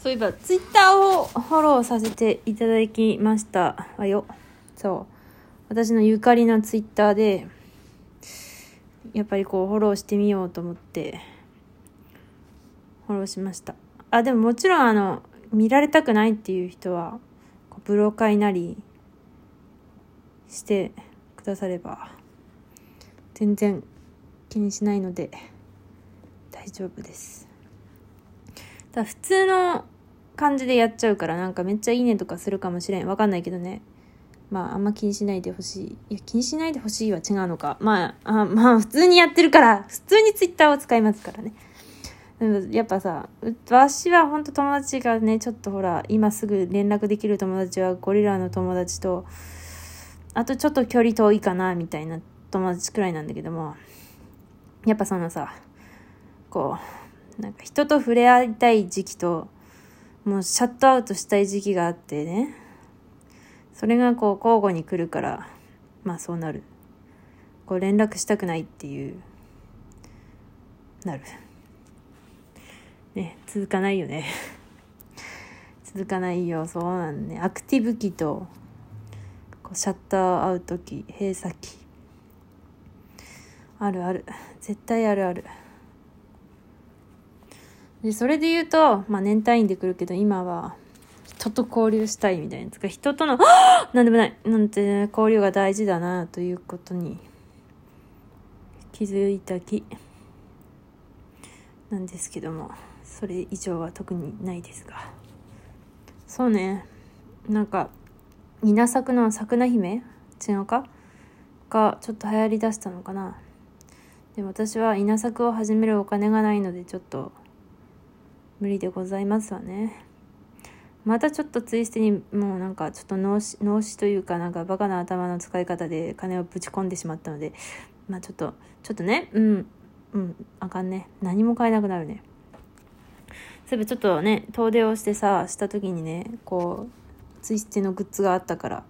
そういえば、ツイッターをフォローさせていただきましたわよ。そう。私のゆかりのツイッターで、やっぱりこう、フォローしてみようと思って、フォローしました。あ、でももちろんあの、見られたくないっていう人は、ブローカーなりしてくだされば、全然気にしないので、大丈夫です。だ普通の感じでやっちゃうからなんかめっちゃいいねとかするかもしれん。わかんないけどね。まああんま気にしないでほしい。いや気にしないでほしいは違うのか。まあ、あ まあ普通にやってるから、普通にツイッターを使いますからね。やっぱさ、私は本当友達がね、ちょっとほら、今すぐ連絡できる友達はゴリラの友達と、あとちょっと距離遠いかな、みたいな友達くらいなんだけども、やっぱそのさ、こう、なんか人と触れ合いたい時期と、もうシャットアウトしたい時期があってね。それがこう交互に来るから、まあそうなる。こう連絡したくないっていう、なる。ね、続かないよね。続かないよ、そうなんね。アクティブ期と、こうシャッターアウト期、閉鎖期。あるある。絶対あるある。で、それで言うと、まあ年単位で来るけど、今は、人と交流したいみたいな。つか、人との、なんでもない。なんて、交流が大事だな、ということに、気づいた気、なんですけども、それ以上は特にないですが。そうね。なんか、稲作の桜姫？違うか？が、ちょっと流行りだしたのかな。で私は稲作を始めるお金がないので、ちょっと、無理でございますわね。またちょっとツイステにもうなんかちょっと脳死脳死というかなんかバカな頭の使い方で金をぶち込んでしまったのでまあちょっとちょっとねうんうんあかんね。何も買えなくなるね。そういえばちょっとね遠出をしてさした時にねこうツイステのグッズがあったから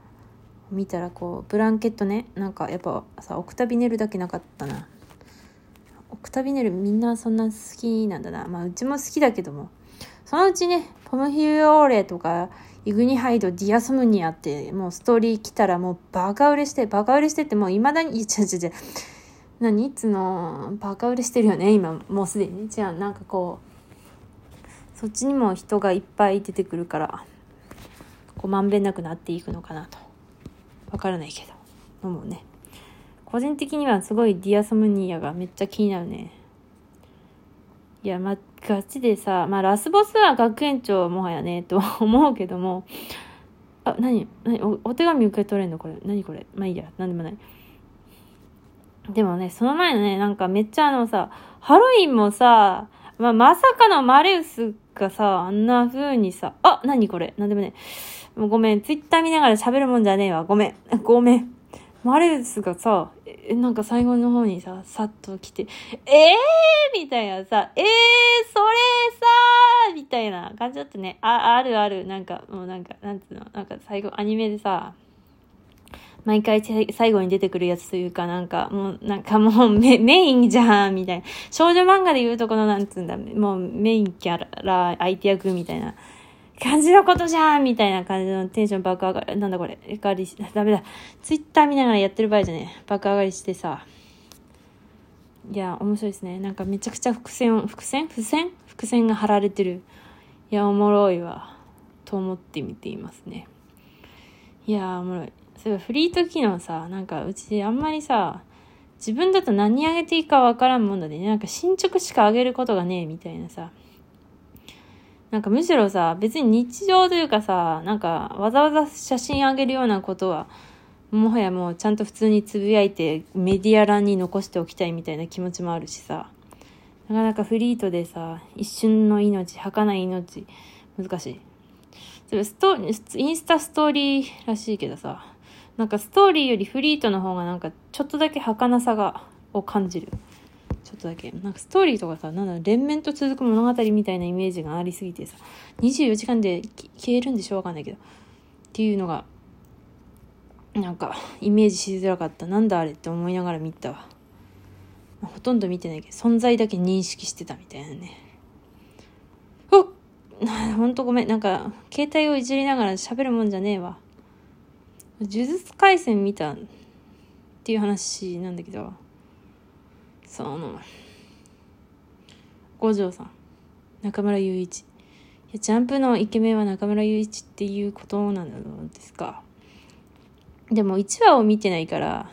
見たらこうブランケットねなんかやっぱさオクタビネルだけなかったな。オクタビネルみんなそんな好きなんだな。まあうちも好きだけども。そのうちね、ポムヒューオーレとか、イグニハイド、ディアソムニアって、もうストーリー来たらもうバカ売れして、バカ売れしてってもう未だに、いや違う違う違う。何？いつの、バカ売れしてるよね、今、もうすでに。違う、なんかこう、そっちにも人がいっぱい出てくるから、こうまんべんなくなっていくのかなと。わからないけど。思うね。個人的にはすごいディアソムニアがめっちゃ気になるね。いや、ま、ガチでさ、まあ、ラスボスは学園長もはやね、と 思うけども、あ、何何おお手紙受け取れんのこれ。何これまあいいや、なんでもない。でもね、その前のね、なんかめっちゃあのさ、ハロウィンもさ、まあ、まさかのマレウスがさ、あんな風にさ、あ、何これなんでもね。もうごめん、ツイッター見ながら喋るもんじゃねえわ。ごめん。ごめん。マレウスがさ、なんか最後の方にさ、さっと来て、ええーみたいなさ、ええー、それさみたいな感じだったね。あ、あるある。なんか、もうなんか、なんつうの、なんか最後、アニメでさ、毎回最後に出てくるやつというか、なんか、もう、なんかもうメメインじゃん、みたいな。少女漫画で言うとこの、なんつうんだ、もうメインキャラ、相手役みたいな。感じのことじゃんみたいな感じのテンション爆上がり、なんだこれ、上がりし、ダメだ。ツイッター見ながらやってる場合じゃね爆上がりしてさ。いや、面白いですね。なんかめちゃくちゃ伏線、伏線？伏線？伏線が張られてる。いや、おもろいわ。と思って見ていますね。いやおもろい。そういえばフリート機能さ、なんかうちあんまりさ、自分だと何上げていいかわからんもんだ、ね、なんか進捗しか上げることがねえみたいなさ。なんかむしろさ、別に日常というかさ、なんかわざわざ写真あげるようなことは、もはやもうちゃんと普通につぶやいてメディア欄に残しておきたいみたいな気持ちもあるしさ。なかなかフリートでさ、一瞬の命、儚い命、難しい。ストインスタストーリーらしいけどさ、なんかストーリーよりフリートの方がなんかちょっとだけ儚さが、を感じる。ちょっとだけ。なんかストーリーとかさ、なんだ、連綿と続く物語みたいなイメージがありすぎてさ、24時間で消えるんでしょうわかんないけど。っていうのが、なんか、イメージしづらかった。なんだあれって思いながら見たわ。ほとんど見てないけど、存在だけ認識してたみたいなね。あほんとごめんなんか携帯をいじりながら喋るもんじゃねえわ呪術廻戦見たっていう話なんだけどその。五条さん。中村雄一。いやジャンプのイケメンは中村雄一っていうことなんですか。でも1話を見てないから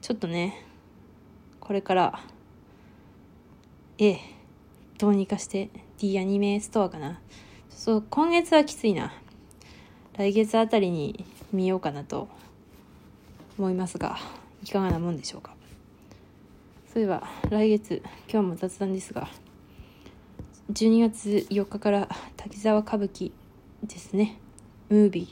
ちょっとねこれからええどうにかして D アニメストアかな。そう今月はきついな。来月あたりに見ようかなと思いますがいかがなもんでしょうか。そういえば来月今日も雑談ですが12月4日から滝沢歌舞伎ですね。ムービー。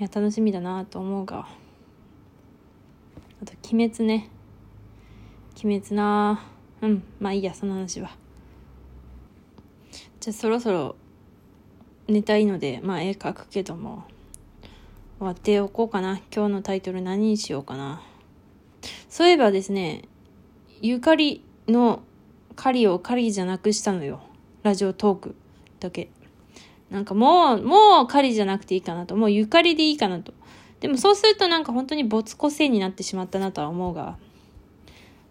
いや楽しみだなと思うがあと「鬼滅」ね「鬼滅な。うんまあいいやその話は。じゃあそろそろ寝たいのでまあ絵描くけども。終わっておこうかな今日のタイトル何にしようかなそういえばですねゆかりの狩りを狩りじゃなくしたのよ。ラジオトークだけ。なんかもう、もう狩りじゃなくていいかなと。もうゆかりでいいかなと。でもそうするとなんか本当に没個性になってしまったなとは思うが、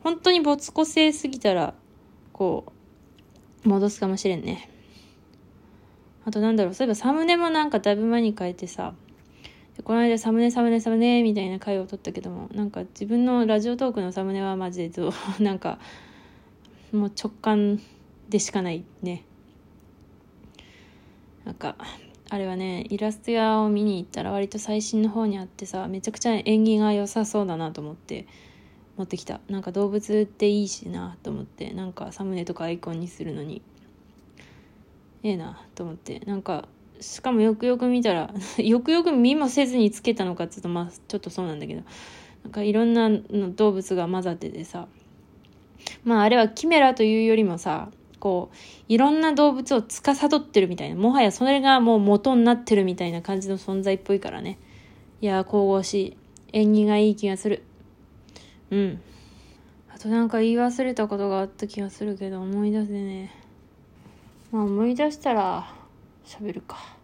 本当に没個性すぎたら、こう、戻すかもしれんね。あとなんだろう、そういえばサムネもなんかだいぶ前に変えてさ、この間サムネサムネサムネみたいな回を撮ったけどもなんか自分のラジオトークのサムネはマジでどう なんかもう直感でしかないね。なんかあれはねイラスト屋を見に行ったら割と最新の方にあってさめちゃくちゃ縁起が良さそうだなと思って持ってきた。なんか動物っていいしなと思ってなんかサムネとかアイコンにするのにええなと思ってなんかしかもよくよく見たら よくよく見もせずにつけたのかっつうとまあちょっとそうなんだけどなんかいろんなの動物が混ざっててさまああれはキメラというよりもさこういろんな動物を司ってるみたいなもはやそれがもう元になってるみたいな感じの存在っぽいからね。いや神々しい縁起がいい気がする。うん。あとなんか言い忘れたことがあった気がするけど思い出せねまあ思い出したら喋るか。